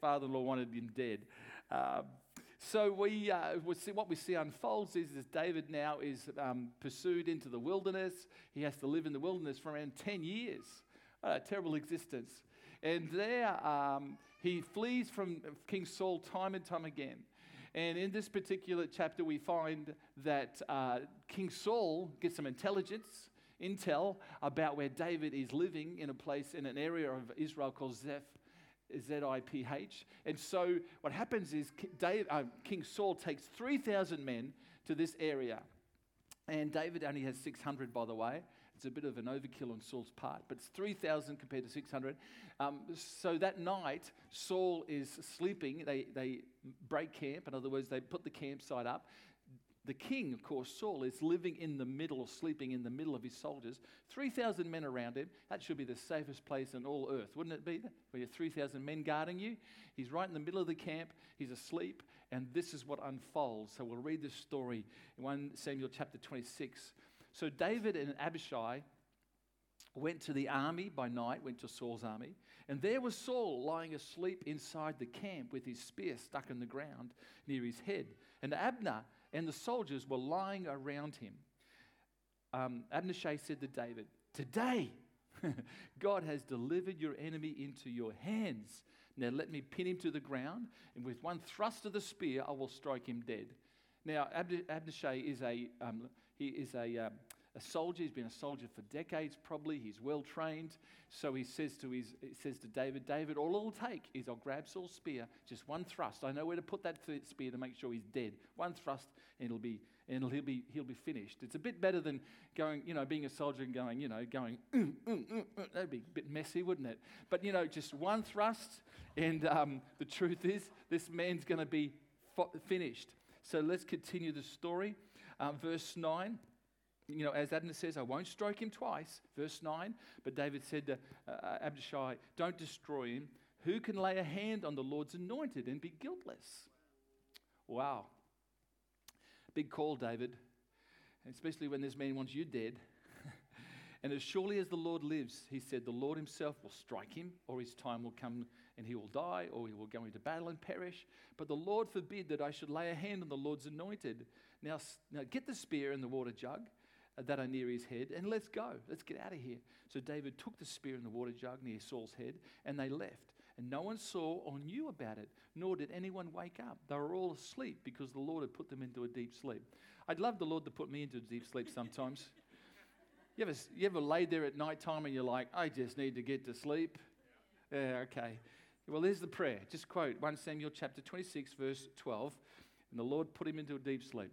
father-in-law wanted him dead. Um, so we, uh, we see, what we see unfolds is, is David now is um, pursued into the wilderness. He has to live in the wilderness for around 10 years. a terrible existence. And there um, he flees from King Saul time and time again. And in this particular chapter, we find that uh, King Saul gets some intelligence, intel about where David is living in a place, in an area of Israel called Ziph. Z I P H. And so what happens is uh, King Saul takes 3,000 men to this area. And David only has 600, by the way. It's a bit of an overkill on Saul's part, but it's 3,000 compared to 600. Um, so that night, Saul is sleeping. They, they break camp. In other words, they put the campsite up. The king, of course, Saul, is living in the middle, or sleeping in the middle of his soldiers. 3,000 men around him. That should be the safest place in all earth, wouldn't it be? Where you 3,000 men guarding you. He's right in the middle of the camp. He's asleep. And this is what unfolds. So we'll read this story in 1 Samuel chapter 26. So David and Abishai went to the army by night, went to Saul's army, and there was Saul lying asleep inside the camp with his spear stuck in the ground near his head. And Abner and the soldiers were lying around him. Um, said to David, Today God has delivered your enemy into your hands. Now let me pin him to the ground, and with one thrust of the spear, I will strike him dead. Now, Abishai is a, um, he is a, um, a soldier. He's been a soldier for decades, probably. He's well trained. So he says to, his, says to David, David, all it'll take is I'll grab Saul's spear, just one thrust. I know where to put that spear to make sure he's dead. One thrust, and it'll be, and he'll be, he'll be finished. It's a bit better than going, you know, being a soldier and going, you know, going, mm, mm, mm, mm. that'd be a bit messy, wouldn't it? But, you know, just one thrust, and um, the truth is, this man's going to be fo- finished. So let's continue the story. Uh, verse 9 you know, as Abner says, I won't strike him twice. Verse 9. But David said to uh, Abishai, Don't destroy him. Who can lay a hand on the Lord's anointed and be guiltless? Wow. Big call, David, especially when this man wants you dead. and as surely as the Lord lives, he said, the Lord himself will strike him, or his time will come and he will die, or he will go into battle and perish. But the Lord forbid that I should lay a hand on the Lord's anointed. Now, now get the spear and the water jug that are near his head, and let's go. Let's get out of here. So David took the spear and the water jug near Saul's head, and they left. And no one saw or knew about it, nor did anyone wake up. They were all asleep because the Lord had put them into a deep sleep. I'd love the Lord to put me into a deep sleep sometimes. you, ever, you ever laid there at night time and you're like, I just need to get to sleep? Yeah, okay. Well, there's the prayer. Just quote 1 Samuel chapter 26, verse 12. And the Lord put him into a deep sleep.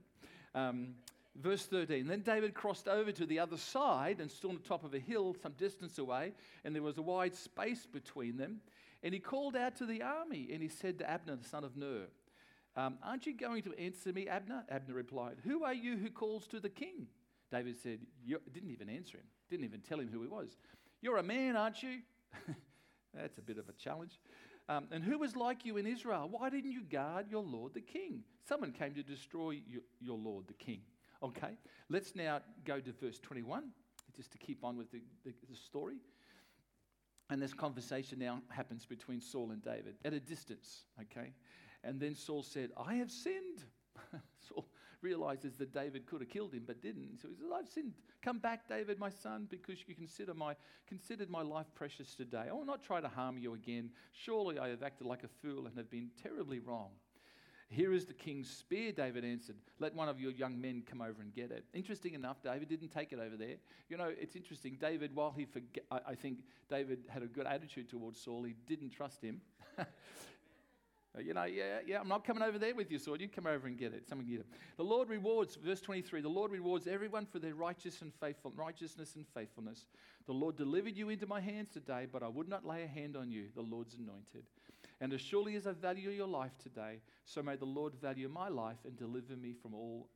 Um, Verse 13 Then David crossed over to the other side and stood on the top of a hill some distance away, and there was a wide space between them. And he called out to the army, and he said to Abner, the son of Ner, um, Aren't you going to answer me, Abner? Abner replied, Who are you who calls to the king? David said, Didn't even answer him, didn't even tell him who he was. You're a man, aren't you? That's a bit of a challenge. Um, and who was like you in Israel? Why didn't you guard your Lord the king? Someone came to destroy your Lord the king. Okay, let's now go to verse 21, just to keep on with the, the, the story. And this conversation now happens between Saul and David at a distance, okay? And then Saul said, I have sinned. Saul realizes that David could have killed him but didn't. So he says, I've sinned. Come back, David, my son, because you consider my, considered my life precious today. I will not try to harm you again. Surely I have acted like a fool and have been terribly wrong. Here is the king's spear, David answered. Let one of your young men come over and get it. Interesting enough, David didn't take it over there. You know, it's interesting. David, while he I, I think David had a good attitude towards Saul, he didn't trust him. you know, yeah, yeah, I'm not coming over there with your sword. You come over and get it. Someone get it. The Lord rewards, verse 23, the Lord rewards everyone for their righteous and faithful, righteousness and faithfulness. The Lord delivered you into my hands today, but I would not lay a hand on you, the Lord's anointed. And as surely as I value your life today, so may the Lord value my life and deliver me from all,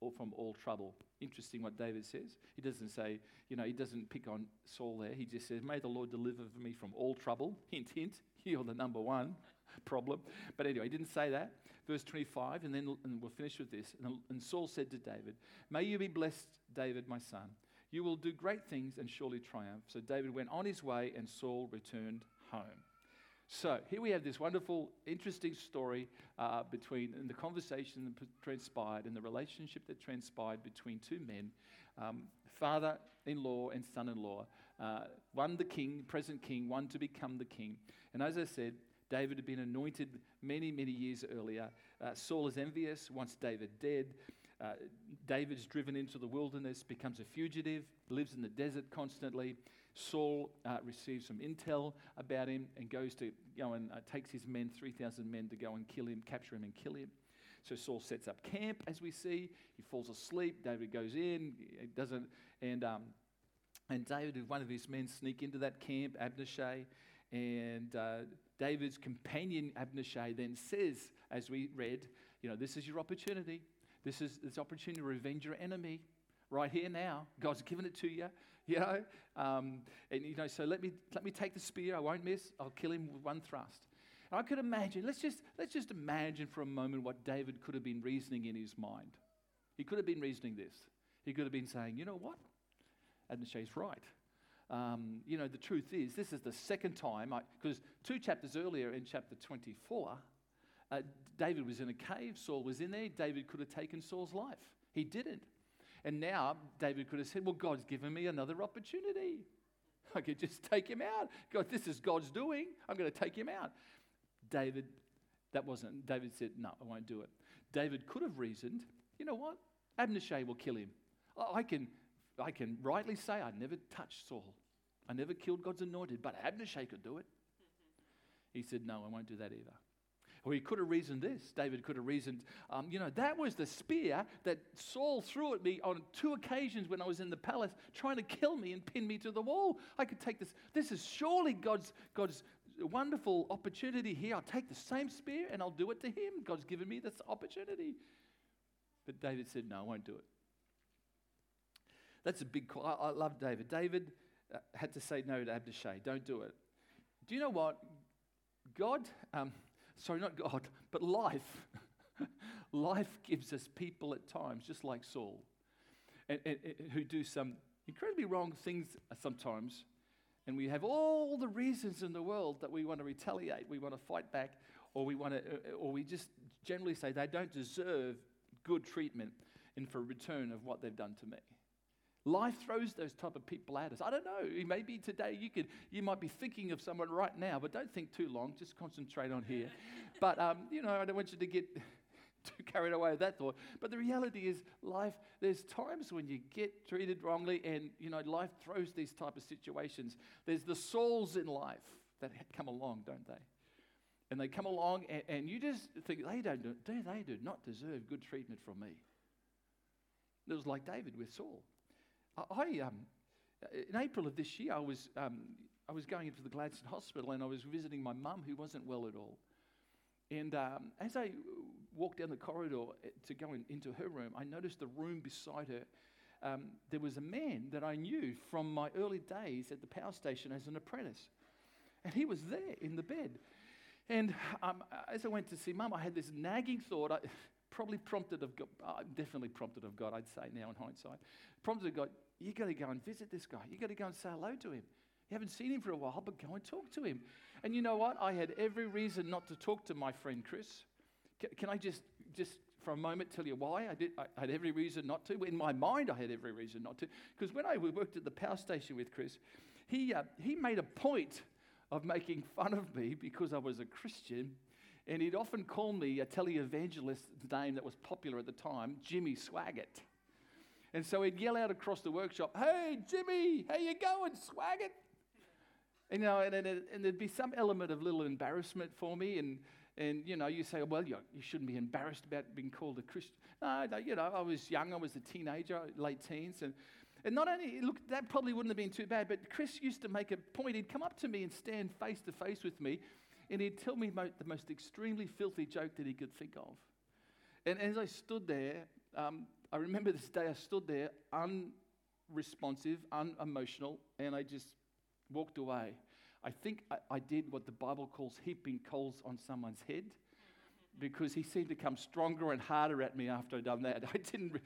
or from all trouble. Interesting what David says. He doesn't say, you know, he doesn't pick on Saul there. He just says, May the Lord deliver me from all trouble. Hint, hint, you're the number one problem. But anyway, he didn't say that. Verse 25, and then and we'll finish with this. And, and Saul said to David, May you be blessed, David, my son. You will do great things and surely triumph. So David went on his way, and Saul returned home. So here we have this wonderful, interesting story uh, between and the conversation that transpired and the relationship that transpired between two men, um, father-in-law and son-in-law. Uh, one the king, present king, one to become the king. And as I said, David had been anointed many, many years earlier. Uh, Saul is envious, wants David dead. Uh, David's driven into the wilderness, becomes a fugitive, lives in the desert constantly. Saul uh, receives some intel about him and goes to go and uh, takes his men, 3,000 men, to go and kill him, capture him, and kill him. So Saul sets up camp, as we see. He falls asleep. David goes in, doesn't, and um, and David and one of his men sneak into that camp, Abishai, and uh, David's companion Abishai then says, as we read, you know, this is your opportunity. This is this opportunity to revenge your enemy right here now. God's given it to you, you know. Um, and you know, so let me let me take the spear. I won't miss. I'll kill him with one thrust. And I could imagine. Let's just let's just imagine for a moment what David could have been reasoning in his mind. He could have been reasoning this. He could have been saying, you know what, Abishai's right. Um, you know, the truth is, this is the second time, because two chapters earlier in chapter 24, uh, David was in a cave, Saul was in there. David could have taken Saul's life. He didn't. And now David could have said, Well, God's given me another opportunity. I could just take him out. God, this is God's doing. I'm going to take him out. David, that wasn't, David said, No, I won't do it. David could have reasoned, You know what? Abishai will kill him. I can, I can rightly say I never touched Saul. I never killed God's anointed, but Abishai could do it. He said, No, I won't do that either. Or he could have reasoned this. David could have reasoned, um, you know, that was the spear that Saul threw at me on two occasions when I was in the palace trying to kill me and pin me to the wall. I could take this. This is surely God's, God's wonderful opportunity here. I'll take the same spear and I'll do it to him. God's given me this opportunity. But David said, no, I won't do it. That's a big call. I, I love David. David uh, had to say no to Abishai. Don't do it. Do you know what? God, um, sorry, not God, but life. life gives us people at times, just like Saul, and, and, and, who do some incredibly wrong things sometimes. And we have all the reasons in the world that we want to retaliate, we want to fight back, or we want to, or we just generally say they don't deserve good treatment in for return of what they've done to me. Life throws those type of people at us. I don't know. Maybe today you could, you might be thinking of someone right now, but don't think too long. Just concentrate on here. but um, you know, I don't want you to get too carried away with that thought. But the reality is, life. There's times when you get treated wrongly, and you know, life throws these type of situations. There's the Sauls in life that come along, don't they? And they come along, and, and you just think they don't do, they do not deserve good treatment from me. It was like David with Saul. I, um, in April of this year, I was, um, I was going into the Gladstone Hospital and I was visiting my mum who wasn't well at all. And um, as I walked down the corridor eh, to go in, into her room, I noticed the room beside her. Um, there was a man that I knew from my early days at the power station as an apprentice. And he was there in the bed. And um, as I went to see mum, I had this nagging thought. I, probably prompted of God, uh, definitely prompted of God, I'd say now in hindsight. Prompted of God, you got to go and visit this guy. You got to go and say hello to him. You haven't seen him for a while, but go and talk to him. And you know what? I had every reason not to talk to my friend Chris. Can, can I just, just for a moment tell you why I did? I had every reason not to. In my mind, I had every reason not to. Because when I worked at the power station with Chris, he, uh, he made a point of making fun of me because I was a Christian and he'd often call me a televangelist name that was popular at the time, Jimmy Swaggart. And so he'd yell out across the workshop, Hey, Jimmy, how you going, Swaggart? You know, and, and, and, there'd be some element of little embarrassment for me. And, and you know, you say, well, you, you shouldn't be embarrassed about being called a Christian. No, no, you know, I was young. I was a teenager, late teens. And, and not only, look, that probably wouldn't have been too bad, but Chris used to make a point. He'd come up to me and stand face to face with me and he'd tell me the most extremely filthy joke that he could think of. And as I stood there, um, I remember this day I stood there unresponsive, unemotional, and I just walked away. I think I, I did what the Bible calls heaping coals on someone's head because he seemed to come stronger and harder at me after I'd done that. I didn't,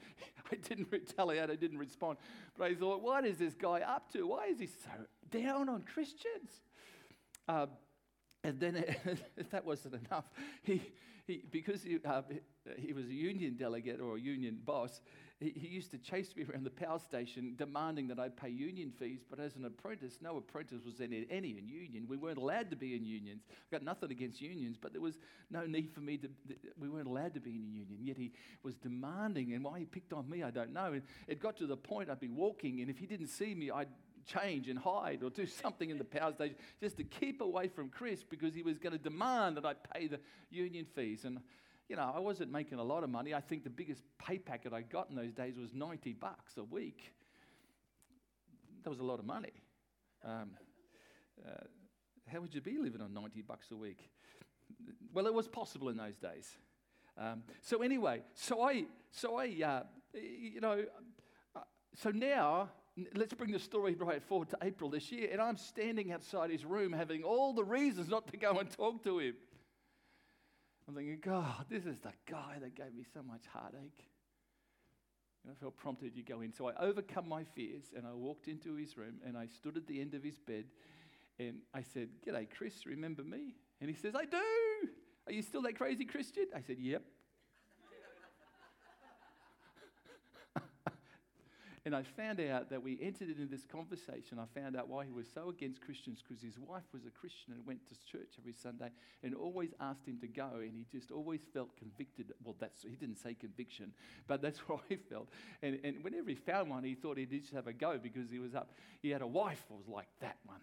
I didn't retaliate, I didn't respond. But I thought, what is this guy up to? Why is he so down on Christians? Uh, And then, if that wasn't enough, he, he, because he, uh, he was a union delegate or a union boss, he, he, used to chase me around the power station demanding that I pay union fees. But as an apprentice, no apprentice was in any in union. We weren't allowed to be in unions. I've got nothing against unions, but there was no need for me to, we weren't allowed to be in a union. Yet he was demanding, and why he picked on me, I don't know. It got to the point I'd be walking, and if he didn't see me, I'd change and hide or do something in the power station just to keep away from Chris because he was going to demand that I pay the union fees. And, you know, I wasn't making a lot of money. I think the biggest pay packet I got in those days was 90 bucks a week. That was a lot of money. Um, uh, how would you be living on 90 bucks a week? Well, it was possible in those days. Um, so anyway, so I, so I, uh, you know, uh, so now let's bring the story right forward to April this year, and I'm standing outside his room having all the reasons not to go and talk to him. I'm thinking, God, this is the guy that gave me so much heartache. And I felt prompted to go in. So I overcome my fears and I walked into his room and I stood at the end of his bed and I said, G'day, Chris, remember me? And he says, I do. Are you still that crazy Christian? I said, Yep. And I found out that we entered into this conversation. I found out why he was so against Christians because his wife was a Christian and went to church every Sunday and always asked him to go. And he just always felt convicted. Well, that's, he didn't say conviction, but that's what he felt. And, and whenever he found one, he thought he'd just have a go because he was up. He had a wife who was like that one.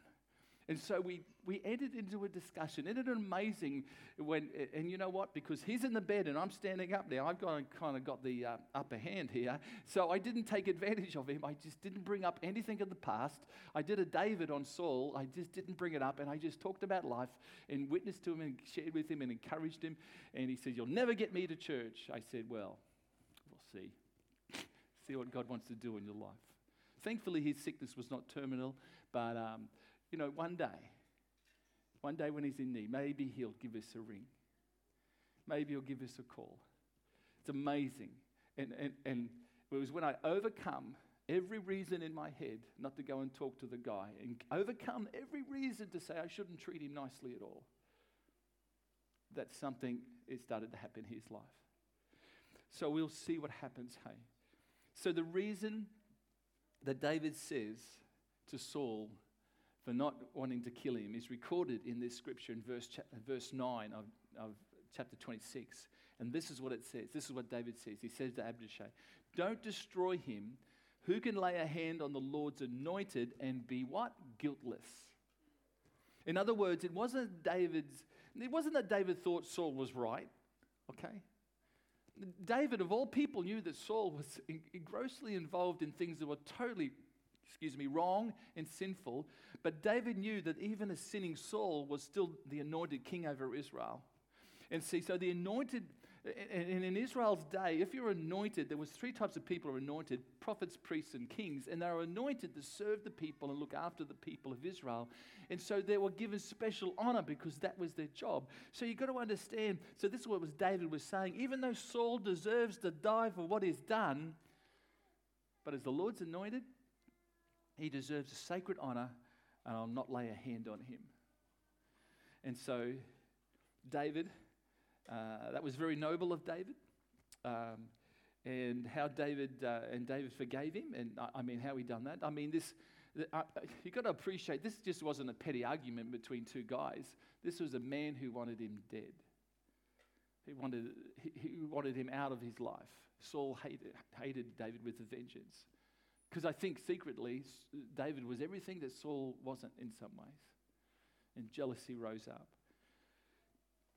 And so we, we entered into a discussion. Isn't it amazing when, and you know what? Because he's in the bed and I'm standing up now, I've got, kind of got the uh, upper hand here. So I didn't take advantage of him. I just didn't bring up anything of the past. I did a David on Saul. I just didn't bring it up. And I just talked about life and witnessed to him and shared with him and encouraged him. And he said, You'll never get me to church. I said, Well, we'll see. see what God wants to do in your life. Thankfully, his sickness was not terminal, but. Um, you know, one day, one day when he's in need, maybe he'll give us a ring. Maybe he'll give us a call. It's amazing. And, and, and it was when I overcome every reason in my head not to go and talk to the guy and overcome every reason to say I shouldn't treat him nicely at all. That something it started to happen in his life. So we'll see what happens, hey. So the reason that David says to Saul, for not wanting to kill him is recorded in this scripture in verse, uh, verse 9 of, of chapter 26. And this is what it says. This is what David says. He says to Abishai, Don't destroy him. Who can lay a hand on the Lord's anointed and be what? Guiltless. In other words, it wasn't David's, it wasn't that David thought Saul was right, okay? David, of all people, knew that Saul was grossly involved in things that were totally excuse me, wrong and sinful. But David knew that even a sinning Saul was still the anointed king over Israel. And see, so the anointed, and in Israel's day, if you're anointed, there was three types of people who are anointed, prophets, priests, and kings. And they were anointed to serve the people and look after the people of Israel. And so they were given special honor because that was their job. So you've got to understand, so this is what was David was saying. Even though Saul deserves to die for what he's done, but as the Lord's anointed, he deserves a sacred honor, and I'll not lay a hand on him. And so, David, uh, that was very noble of David. Um, and how David uh, and David forgave him, and I, I, mean how he done that. I mean this, uh, you've got to appreciate this. Just wasn't a petty argument between two guys. This was a man who wanted him dead. He wanted, he, he wanted him out of his life. Saul hated, hated David with a vengeance. Because I think secretly, David was everything that Saul wasn't in some ways. And jealousy rose up.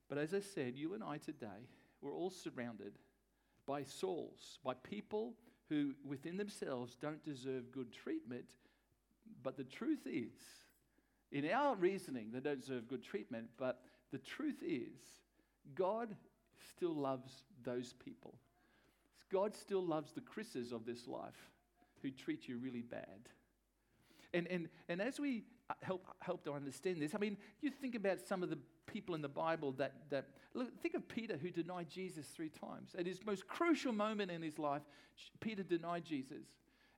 But as I said, you and I today, we're all surrounded by Sauls, by people who within themselves don't deserve good treatment. But the truth is, in our reasoning, they don't deserve good treatment. But the truth is, God still loves those people. God still loves the Chris's of this life who treat you really bad. And, and, and as we help, help to understand this, I mean, you think about some of the people in the Bible that, that look, think of Peter who denied Jesus three times. At his most crucial moment in his life, Peter denied Jesus,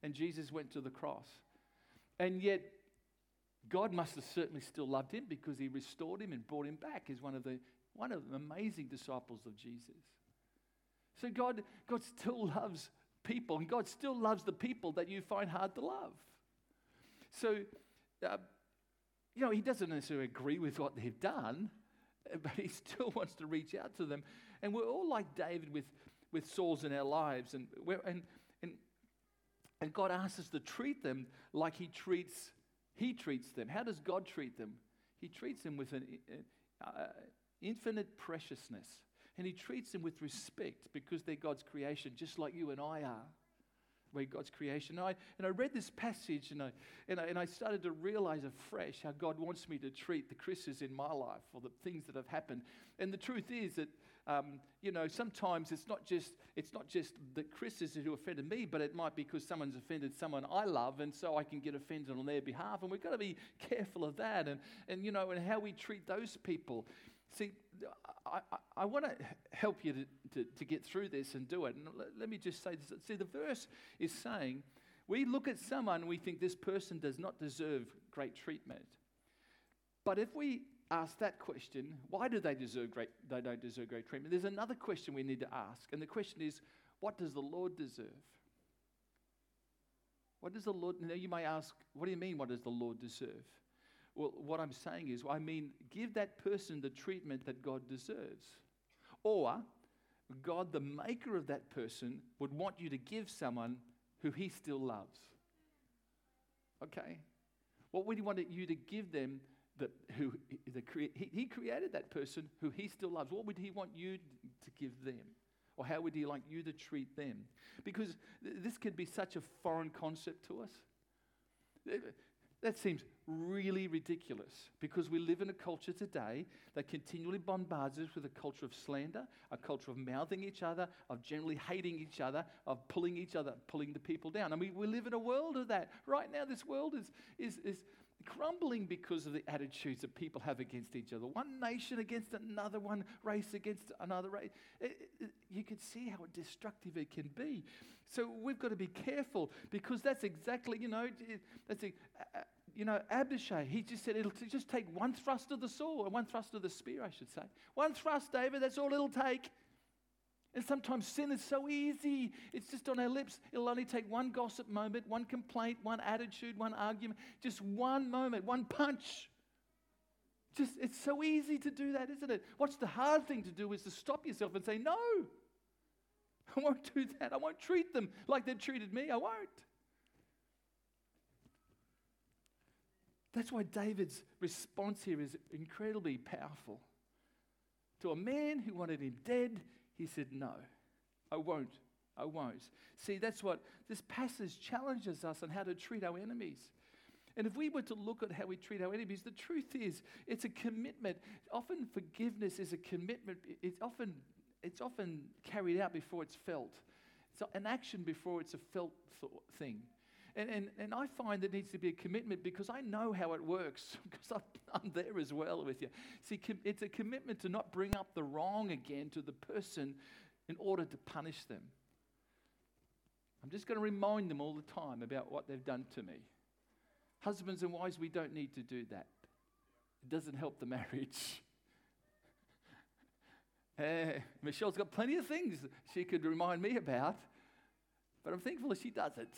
and Jesus went to the cross. And yet, God must have certainly still loved him because he restored him and brought him back as one of the, one of the amazing disciples of Jesus. So God, God still loves people, and God still loves the people that you find hard to love. So, uh, you know, He doesn't necessarily agree with what they've done, but He still wants to reach out to them. And we're all like David with, with Sauls in our lives, and, and, and, and God asks us to treat them like He treats, he treats them. How does God treat them? He treats them with an uh, infinite preciousness. And he treats them with respect because they're God's creation, just like you and I are. We're God's creation. And I, and I read this passage and I, and, I, and I started to realize afresh how God wants me to treat the Chris's in my life or the things that have happened. And the truth is that, um, you know, sometimes it's not just it's not just the Chris's who offended me, but it might be because someone's offended someone I love, and so I can get offended on their behalf. And we've got to be careful of that, and and you know, and how we treat those people. See, I, I, I want to help you to, to, to, get through this and do it. And let, let me just say this. See, the verse is saying we look at someone and we think this person does not deserve great treatment. But if we ask that question, why do they deserve great they don't deserve great treatment? There's another question we need to ask. And the question is, what does the Lord deserve? What does the Lord now you may ask, what do you mean what does the Lord deserve? Well, what I'm saying is, I mean, give that person the treatment that God deserves. Or, God, the maker of that person, would want you to give someone who he still loves. Okay? What would he want you to give them that who the he, he created that person who he still loves? What would he want you to give them? Or how would he like you to treat them? Because th- this could be such a foreign concept to us. That seems really ridiculous because we live in a culture today that continually bombards us with a culture of slander, a culture of mouthing each other, of generally hating each other, of pulling each other, pulling the people down. I mean, we live in a world of that. Right now, this world is, is, is crumbling because of the attitudes that people have against each other. One nation against another, one race against another race. It, it, you can see how destructive it can be. So we've got to be careful because that's exactly, you know, that's a, you know, Abishai, he just said it'll just take one thrust of the sword, one thrust of the spear, I should say. One thrust, David, that's all it'll take. And sometimes sin is so easy. It's just on our lips. It'll only take one gossip moment, one complaint, one attitude, one argument, just one moment, one punch. Just it's so easy to do that, isn't it? What's the hard thing to do is to stop yourself and say, No, I won't do that. I won't treat them like they've treated me. I won't. That's why David's response here is incredibly powerful. To a man who wanted him dead, he said, No, I won't. I won't. See, that's what this passage challenges us on how to treat our enemies. And if we were to look at how we treat our enemies, the truth is it's a commitment. Often forgiveness is a commitment. It's often, it's often carried out before it's felt. It's an action before it's a felt thing. And, and, and I find there needs to be a commitment because I know how it works because I'm there as well with you. See, it's a commitment to not bring up the wrong again to the person in order to punish them. I'm just going to remind them all the time about what they've done to me. Husbands and wives, we don't need to do that. It doesn't help the marriage. Michelle's got plenty of things she could remind me about, but I'm thankful she doesn't.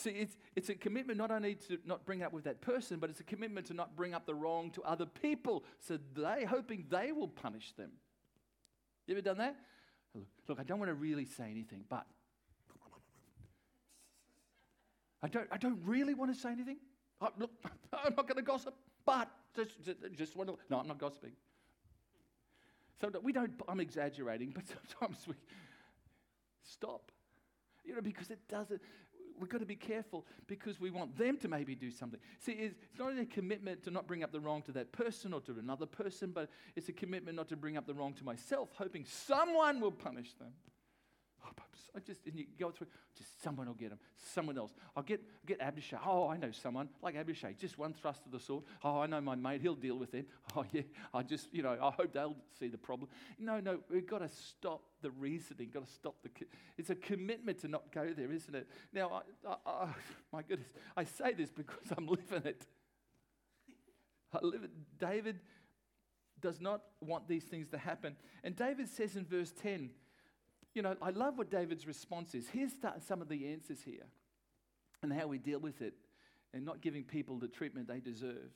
See, it's, it's a commitment not only to not bring up with that person, but it's a commitment to not bring up the wrong to other people. So they hoping they will punish them. You ever done that? Look, I don't want to really say anything, but I don't, I don't really want to say anything. I, look, I'm not going to gossip, but just, just want to. No, I'm not gossiping. So we don't, I'm exaggerating, but sometimes we stop. You know, because it doesn't, we've got to be careful because we want them to maybe do something. See, it's not only a commitment to not bring up the wrong to that person or to another person, but it's a commitment not to bring up the wrong to myself, hoping someone will punish them. Oh, I just and you go through. Just someone will get him. Someone else. I'll get get Abishai. Oh, I know someone like Abishai. Just one thrust of the sword. Oh, I know my mate. He'll deal with it. Oh yeah. I just you know. I hope they'll see the problem. No, no. We've got to stop the reasoning. Got to stop the. It's a commitment to not go there, isn't it? Now, I, I, I, my goodness, I say this because I'm living it. I live it. David does not want these things to happen, and David says in verse ten you know, I love what David's response is. Here's some of the answers here and how we deal with it and not giving people the treatment they deserve,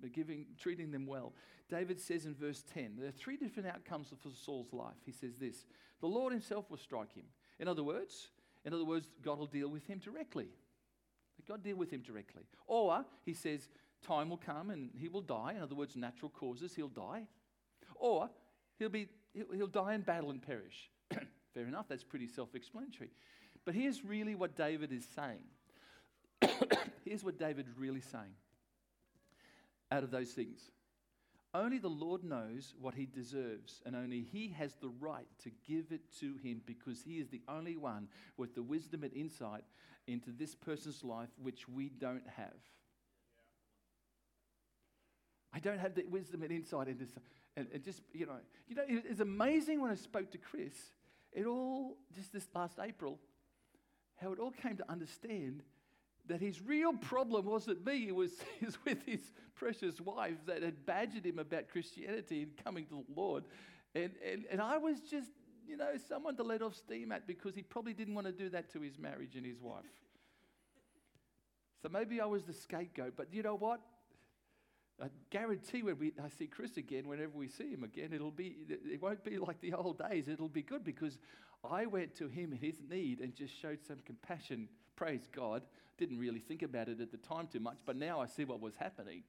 but giving, treating them well. David says in verse 10, there are three different outcomes for Saul's life. He says this the Lord himself will strike him. In other words, in other words, God will deal with him directly. God deal with him directly. Or he says, time will come and he will die. In other words, natural causes, he'll die. Or he'll, be, he'll die in battle and perish. Fair enough, that's pretty self explanatory. But here's really what David is saying. here's what David's really saying out of those things. Only the Lord knows what he deserves, and only he has the right to give it to him because he is the only one with the wisdom and insight into this person's life which we don't have. I don't have the wisdom and insight into and, and just you know, you know, it's amazing when I spoke to Chris it all, just this last April, how it all came to understand that his real problem wasn't me, it was, it was with his precious wife that had badgered him about Christianity and coming to the Lord. And, and, and I was just, you know, someone to let off steam at because he probably didn't want to do that to his marriage and his wife. So maybe I was the scapegoat, but you know what? I guarantee when we, I see Chris again, whenever we see him again, it'll be, it won't be like the old days. It'll be good because I went to him in his need and just showed some compassion. Praise God. Didn't really think about it at the time too much, but now I see what was happening.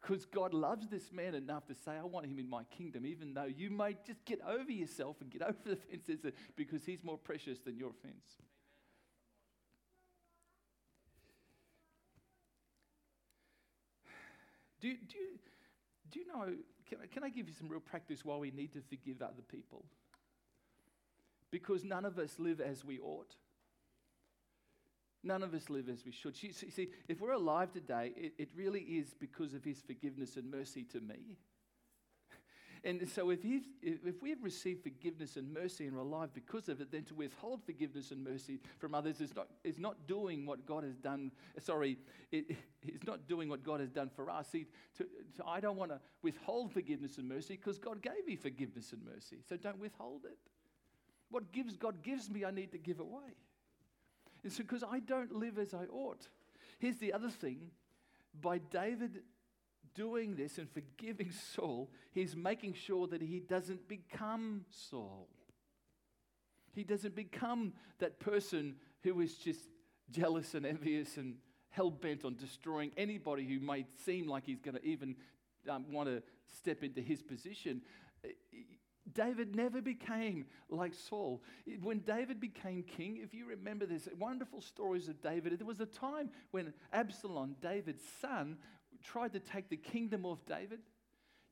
Because God loves this man enough to say, I want him in my kingdom, even though you may just get over yourself and get over the fences because he's more precious than your fence. Do, do, you, do you know, can, can I give you some real practice why we need to forgive other people? Because none of us live as we ought. None of us live as we should. You see, if we're alive today, it, it really is because of his forgiveness and mercy to me. And so, if, if we've received forgiveness and mercy and are alive because of it, then to withhold forgiveness and mercy from others is not, is not doing what God has done. Sorry, it, it's not doing what God has done for us. See, to, to, I don't want to withhold forgiveness and mercy because God gave me forgiveness and mercy. So, don't withhold it. What gives God gives me, I need to give away. It's because I don't live as I ought. Here's the other thing by David doing this and forgiving Saul, he's making sure that he doesn't become Saul. He doesn't become that person who is just jealous and envious and hell bent on destroying anybody who may seem like he's going to even um, want to step into his position. David never became like Saul. When David became king, if you remember, there's wonderful stories of David. There was a time when Absalom, David's son, tried to take the kingdom of David.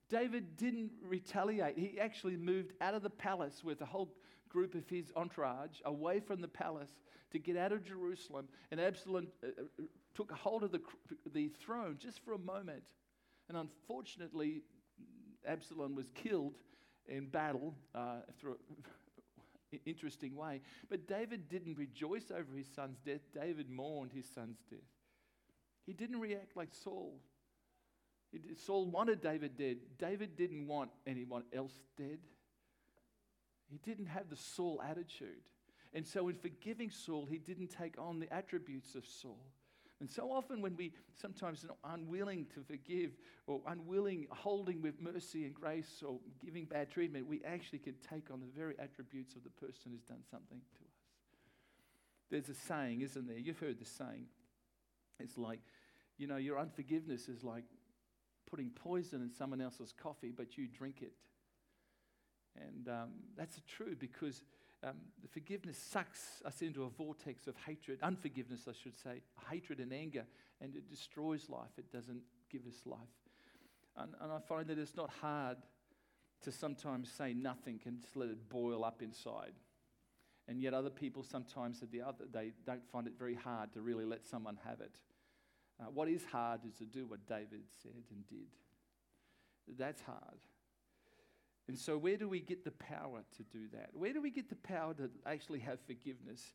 David didn't retaliate. He actually moved out of the palace with a whole group of his entourage away from the palace to get out of Jerusalem. And Absalom uh, uh took hold of the, the throne just for a moment. And unfortunately, Absalom was killed in battle uh, through an interesting way. But David didn't rejoice over his son's death. David mourned his son's death. He didn't react like Saul. Saul wanted David dead. David didn't want anyone else dead. He didn't have the Saul attitude. And so, in forgiving Saul, he didn't take on the attributes of Saul. And so often, when we sometimes are unwilling to forgive or unwilling, holding with mercy and grace or giving bad treatment, we actually can take on the very attributes of the person who's done something to us. There's a saying, isn't there? You've heard the saying. It's like, you know, your unforgiveness is like putting poison in someone else's coffee, but you drink it. And um, that's true because um, the forgiveness sucks us into a vortex of hatred, unforgiveness, I should say, hatred and anger, and it destroys life. It doesn't give us life. And, and I find that it's not hard to sometimes say nothing and just let it boil up inside. And yet, other people sometimes at the other, they don't find it very hard to really let someone have it. Uh, what is hard is to do what David said and did. That's hard. And so, where do we get the power to do that? Where do we get the power to actually have forgiveness?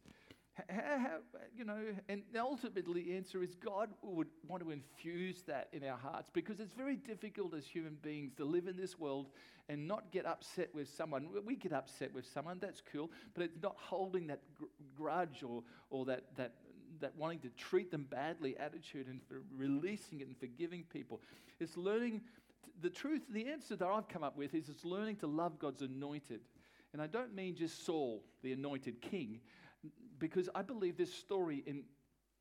How, how, you know, and ultimately the answer is God would want to infuse that in our hearts because it's very difficult as human beings to live in this world and not get upset with someone. We get upset with someone, that's cool, but it's not holding that gr- grudge or, or that, that, that wanting to treat them badly attitude and for releasing it and forgiving people. It's learning the truth, the answer that I've come up with is it's learning to love God's anointed. And I don't mean just Saul, the anointed king because I believe this story in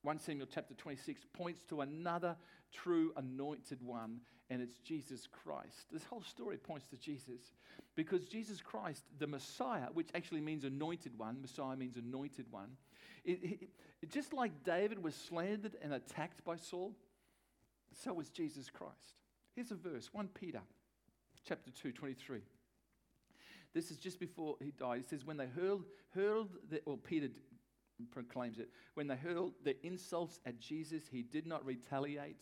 1 Samuel chapter 26 points to another true anointed one, and it's Jesus Christ. This whole story points to Jesus because Jesus Christ, the Messiah, which actually means anointed one, Messiah means anointed one, it, it, it, just like David was slandered and attacked by Saul, so was Jesus Christ. Here's a verse 1 Peter chapter 2, 23. This is just before he died. He says, When they hurled, hurled the, or Peter proclaims it, when they hurled the insults at Jesus, he did not retaliate.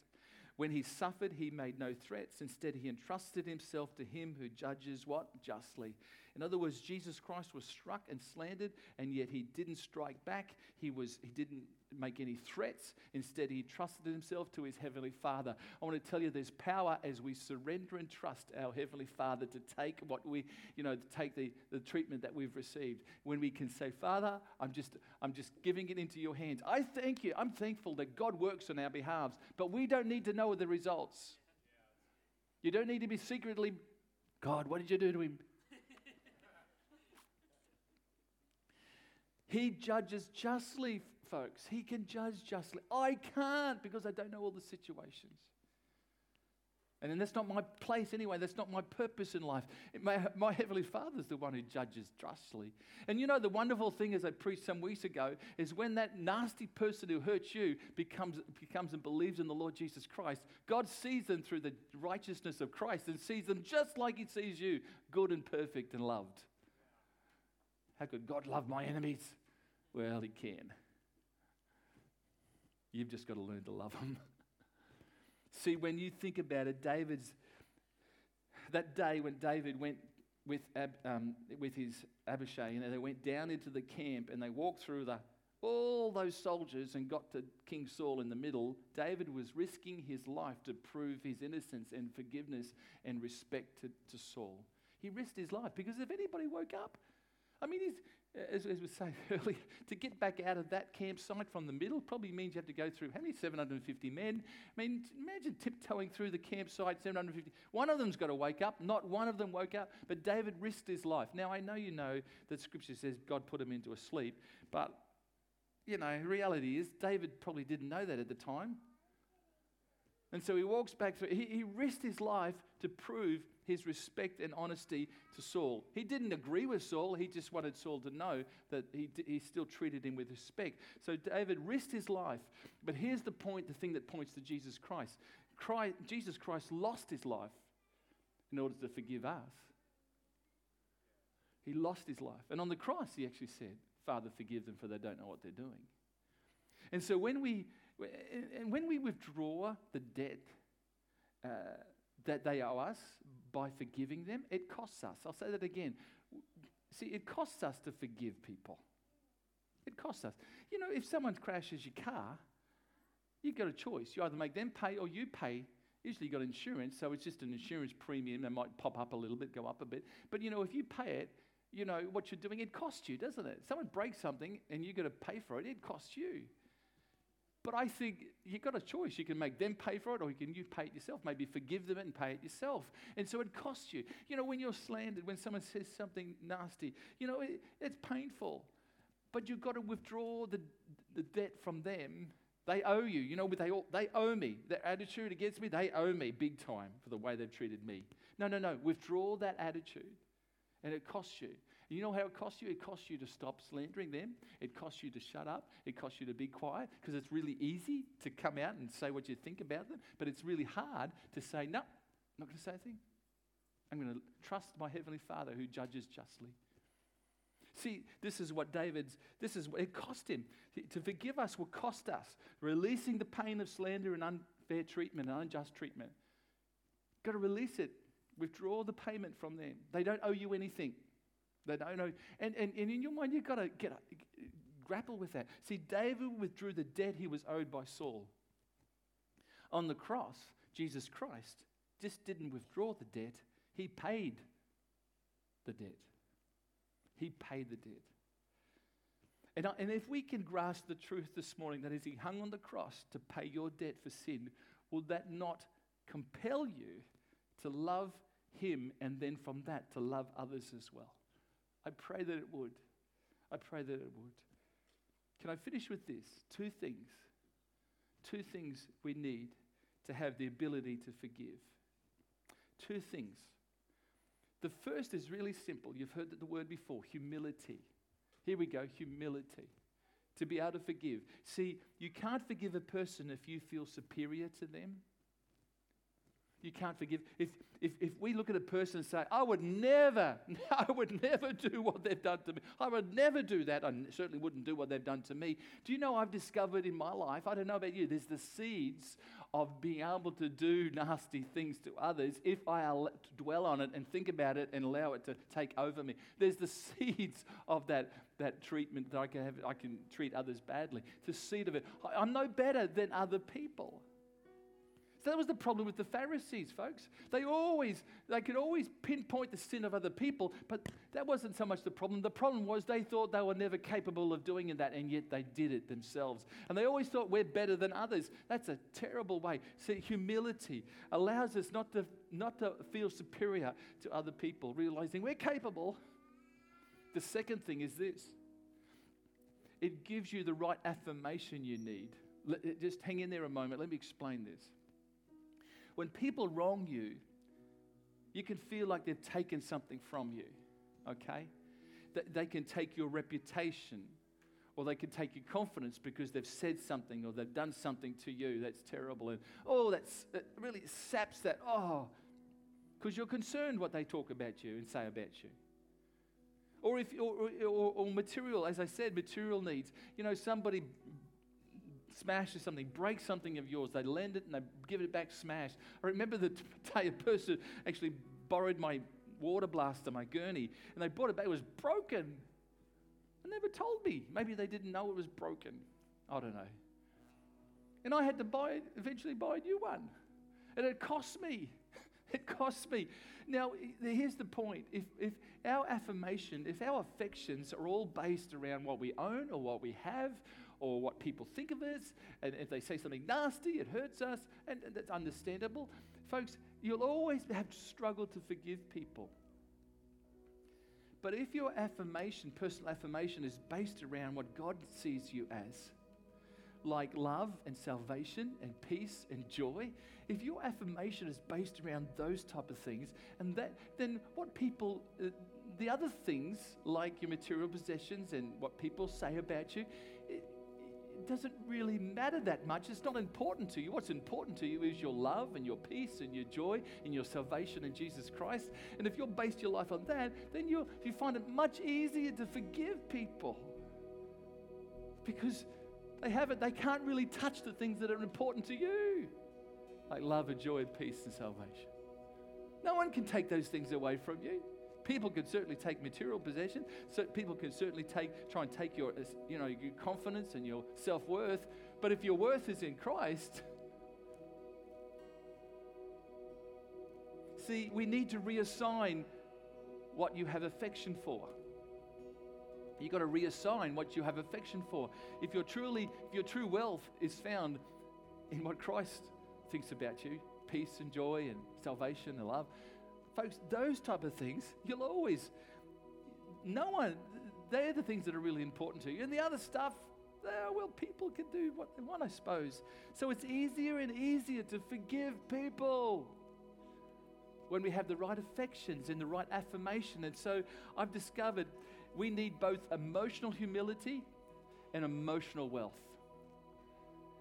When he suffered, he made no threats. Instead, he entrusted himself to him who judges what? Justly. In other words, Jesus Christ was struck and slandered, and yet he didn't strike back. He, was, he didn't make any threats. Instead, he trusted himself to his Heavenly Father. I want to tell you there's power as we surrender and trust our Heavenly Father to take what we, you know, to take the, the treatment that we've received. When we can say, Father, I'm just, I'm just giving it into your hands. I thank you. I'm thankful that God works on our behalves, but we don't need to know the results. You don't need to be secretly, God, what did you do to him? He judges justly, folks. He can judge justly. I can't because I don't know all the situations. And then that's not my place anyway. That's not my purpose in life. My, my Heavenly Father's the one who judges justly. And you know, the wonderful thing, as I preached some weeks ago, is when that nasty person who hurts you becomes, becomes and believes in the Lord Jesus Christ, God sees them through the righteousness of Christ and sees them just like He sees you, good and perfect and loved. How could God love my enemies? Well, he can. You've just got to learn to love them. See, when you think about it, David's that day when David went with, Ab, um, with his Abishai, and they went down into the camp and they walked through the, all those soldiers and got to King Saul in the middle. David was risking his life to prove his innocence and forgiveness and respect to, to Saul. He risked his life because if anybody woke up, I mean, he's, as, as we say earlier, to get back out of that campsite from the middle probably means you have to go through how many 750 men? I mean, imagine tiptoeing through the campsite, 750. One of them's got to wake up. Not one of them woke up, but David risked his life. Now, I know you know that Scripture says God put him into a sleep, but, you know, reality is David probably didn't know that at the time. And so he walks back through, he, he risked his life to prove his respect and honesty to Saul. He didn't agree with Saul, he just wanted Saul to know that he, he still treated him with respect. So David risked his life. But here's the point the thing that points to Jesus Christ. Christ Jesus Christ lost his life in order to forgive us. He lost his life. And on the cross, he actually said, Father, forgive them, for they don't know what they're doing. And so when we, and when we withdraw the debt uh, that they owe us by forgiving them, it costs us. I'll say that again. See, it costs us to forgive people. It costs us. You know, if someone crashes your car, you've got a choice. You either make them pay or you pay. Usually you've got insurance, so it's just an insurance premium that might pop up a little bit, go up a bit. But you know, if you pay it, you know, what you're doing, it costs you, doesn't it? Someone breaks something and you've got to pay for it, it costs you. But I think you've got a choice. You can make them pay for it or you can you pay it yourself. Maybe forgive them and pay it yourself. And so it costs you. You know, when you're slandered, when someone says something nasty, you know, it, it's painful. But you've got to withdraw the, the debt from them. They owe you. You know, they, all, they owe me. Their attitude against me, they owe me big time for the way they've treated me. No, no, no. Withdraw that attitude. And it costs you. You know how it costs you? It costs you to stop slandering them. It costs you to shut up. It costs you to be quiet because it's really easy to come out and say what you think about them, but it's really hard to say, no, I'm not going to say a thing. I'm going to trust my Heavenly Father who judges justly. See, this is what David's, this is what it cost him. To forgive us will cost us. Releasing the pain of slander and unfair treatment and unjust treatment. Got to release it. Withdraw the payment from them. They don't owe you anything. They don't know. And, and, and in your mind, you've got to get, grapple with that. See, David withdrew the debt he was owed by Saul. On the cross, Jesus Christ just didn't withdraw the debt, he paid the debt. He paid the debt. And, and if we can grasp the truth this morning that as he hung on the cross to pay your debt for sin, will that not compel you to love him and then from that to love others as well? I pray that it would. I pray that it would. Can I finish with this? Two things. Two things we need to have the ability to forgive. Two things. The first is really simple. You've heard the word before humility. Here we go humility. To be able to forgive. See, you can't forgive a person if you feel superior to them. You can't forgive. If, if, if we look at a person and say, I would never, I would never do what they've done to me. I would never do that. I certainly wouldn't do what they've done to me. Do you know I've discovered in my life, I don't know about you, there's the seeds of being able to do nasty things to others if I dwell on it and think about it and allow it to take over me. There's the seeds of that, that treatment that I can have, I can treat others badly. The seed of it. I'm no better than other people. That was the problem with the Pharisees, folks. They always, they could always pinpoint the sin of other people, but that wasn't so much the problem. The problem was they thought they were never capable of doing that, and yet they did it themselves. And they always thought we're better than others. That's a terrible way. See, humility allows us not to, not to feel superior to other people, realizing we're capable. The second thing is this it gives you the right affirmation you need. Just hang in there a moment. Let me explain this. When people wrong you, you can feel like they've taken something from you, okay? That they can take your reputation or they can take your confidence because they've said something or they've done something to you that's terrible. And oh, that's, that really saps that, oh, because you're concerned what they talk about you and say about you. Or, if, or, or, or material, as I said, material needs. You know, somebody smashes something, breaks something of yours. They lend it and they give it back smashed. I remember the day a person actually borrowed my water blaster, my Gerni, and they brought it back. It was broken. They never told me. Maybe they didn't know it was broken. I don't know. And I had to buy, eventually buy a new one. And it cost me. It cost me. Now, here's the point. If, if our affirmation, if our affections are all based around what we own or what we have or what people think of us. And if they say something nasty, it hurts us. And that's understandable. Folks, you'll always have struggled to forgive people. But if your affirmation, personal affirmation, is based around what God sees you as, like love and salvation and peace and joy, if your affirmation is based around those type of things, and that, then what people, uh, the other things like your material possessions and what people say about you, doesn't really matter that much. It's not important to you. What's important to you is your love and your peace and your joy and your salvation in Jesus Christ. And if you base your life on that, then you you find it much easier to forgive people because they have it. They can't really touch the things that are important to you, like love and joy and peace and salvation. No one can take those things away from you. People can certainly take material possession. So people can certainly take, try and take your, uh, you know, your confidence and your self worth. But if your worth is in Christ, see, we need to reassign what you have affection for. You've got to reassign what you have affection for. If your truly, if your true wealth is found in what Christ thinks about you, peace and joy and salvation and love, Folks, those type of things, you'll always, no one, they're the things that are really important to you. And the other stuff, uh, well, people can do what they want, I suppose. So it's easier and easier to forgive people when we have the right affections and the right affirmation. And so I've discovered we need both emotional humility and emotional wealth.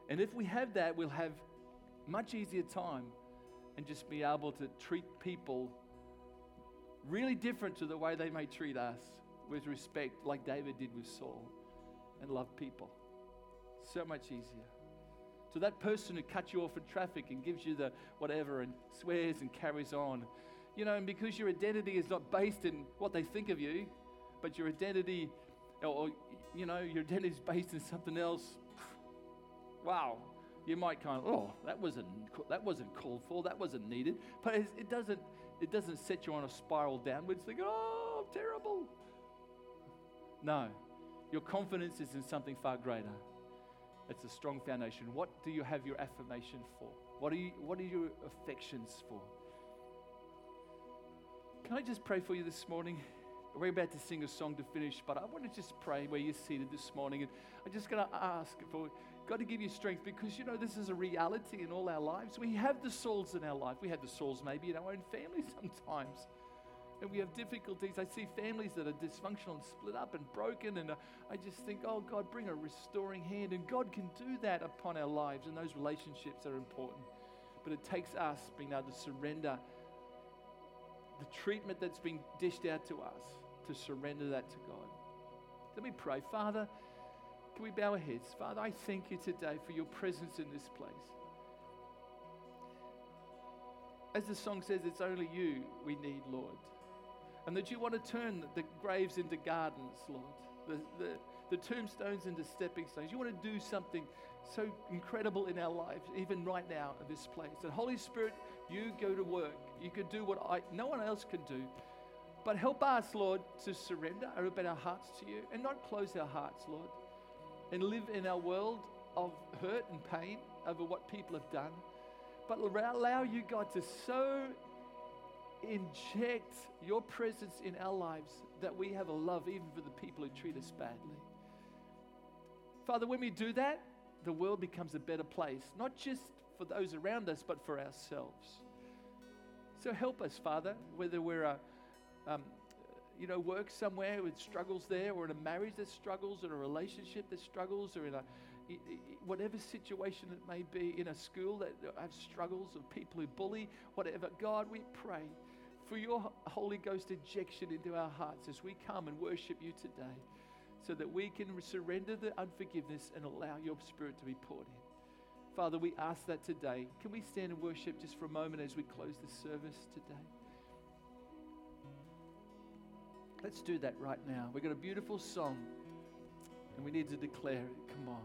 And if we have that, we'll have much easier time and just be able to treat people really different to the way they may treat us. with respect, like David did with Saul, and love people. So much easier. So that person who cuts you off in traffic and gives you the whatever and swears and carries on, you know, and because your identity is not based in what they think of you, but your identity, or, you know, your identity is based in something else. Wow, you might kind of, oh, that wasn't that wasn't called for, that wasn't needed, but it, it doesn't it doesn't set you on a spiral downwards. Think, oh, I'm terrible. No, your confidence is in something far greater. It's a strong foundation. What do you have your affirmation for? What are, you, what are your affections for? Can I just pray for you this morning? We're about to sing a song to finish, but I want to just pray where you're seated this morning. And I'm just going to ask for God to give you strength because you know this is a reality in all our lives. We have the Sauls in our life. We have the Sauls maybe in our own family sometimes and we have difficulties. I see families that are dysfunctional and split up and broken, and uh, I just think, oh God, bring a restoring hand. And God can do that upon our lives, and those relationships are important. But it takes us being able to surrender the treatment that's been dished out to us, to surrender that to God. Let me pray. Father, we bow our heads? Father, I thank you today for your presence in this place. As the song says, it's only you we need, Lord and that you want to turn the graves into gardens, Lord, the, the, the tombstones into stepping stones. You want to do something so incredible in our lives, even right now in this place. And Holy Spirit, you go to work. You can do what I, no one else can do. But help us, Lord, to surrender, open our hearts to you, and not close our hearts, Lord, and live in our world of hurt and pain over what people have done. But allow you, God, to so inject your presence in our lives that we have a love even for the people who treat us badly. Father, when we do that, the world becomes a better place, not just for those around us, but for ourselves. So help us, Father, whether we're a, um, you know, work somewhere with struggles there, or in a marriage that struggles, or a relationship that struggles, or in a whatever situation it may be, in a school that have struggles of people who bully, whatever. God, we pray for your Holy Ghost injection into our hearts as we come and worship you today so that we can surrender the unforgiveness and allow your Spirit to be poured in. Father, we ask that today. Can we stand and worship just for a moment as we close the service today? Let's do that right now. We've got a beautiful song and we need to declare it. Come on.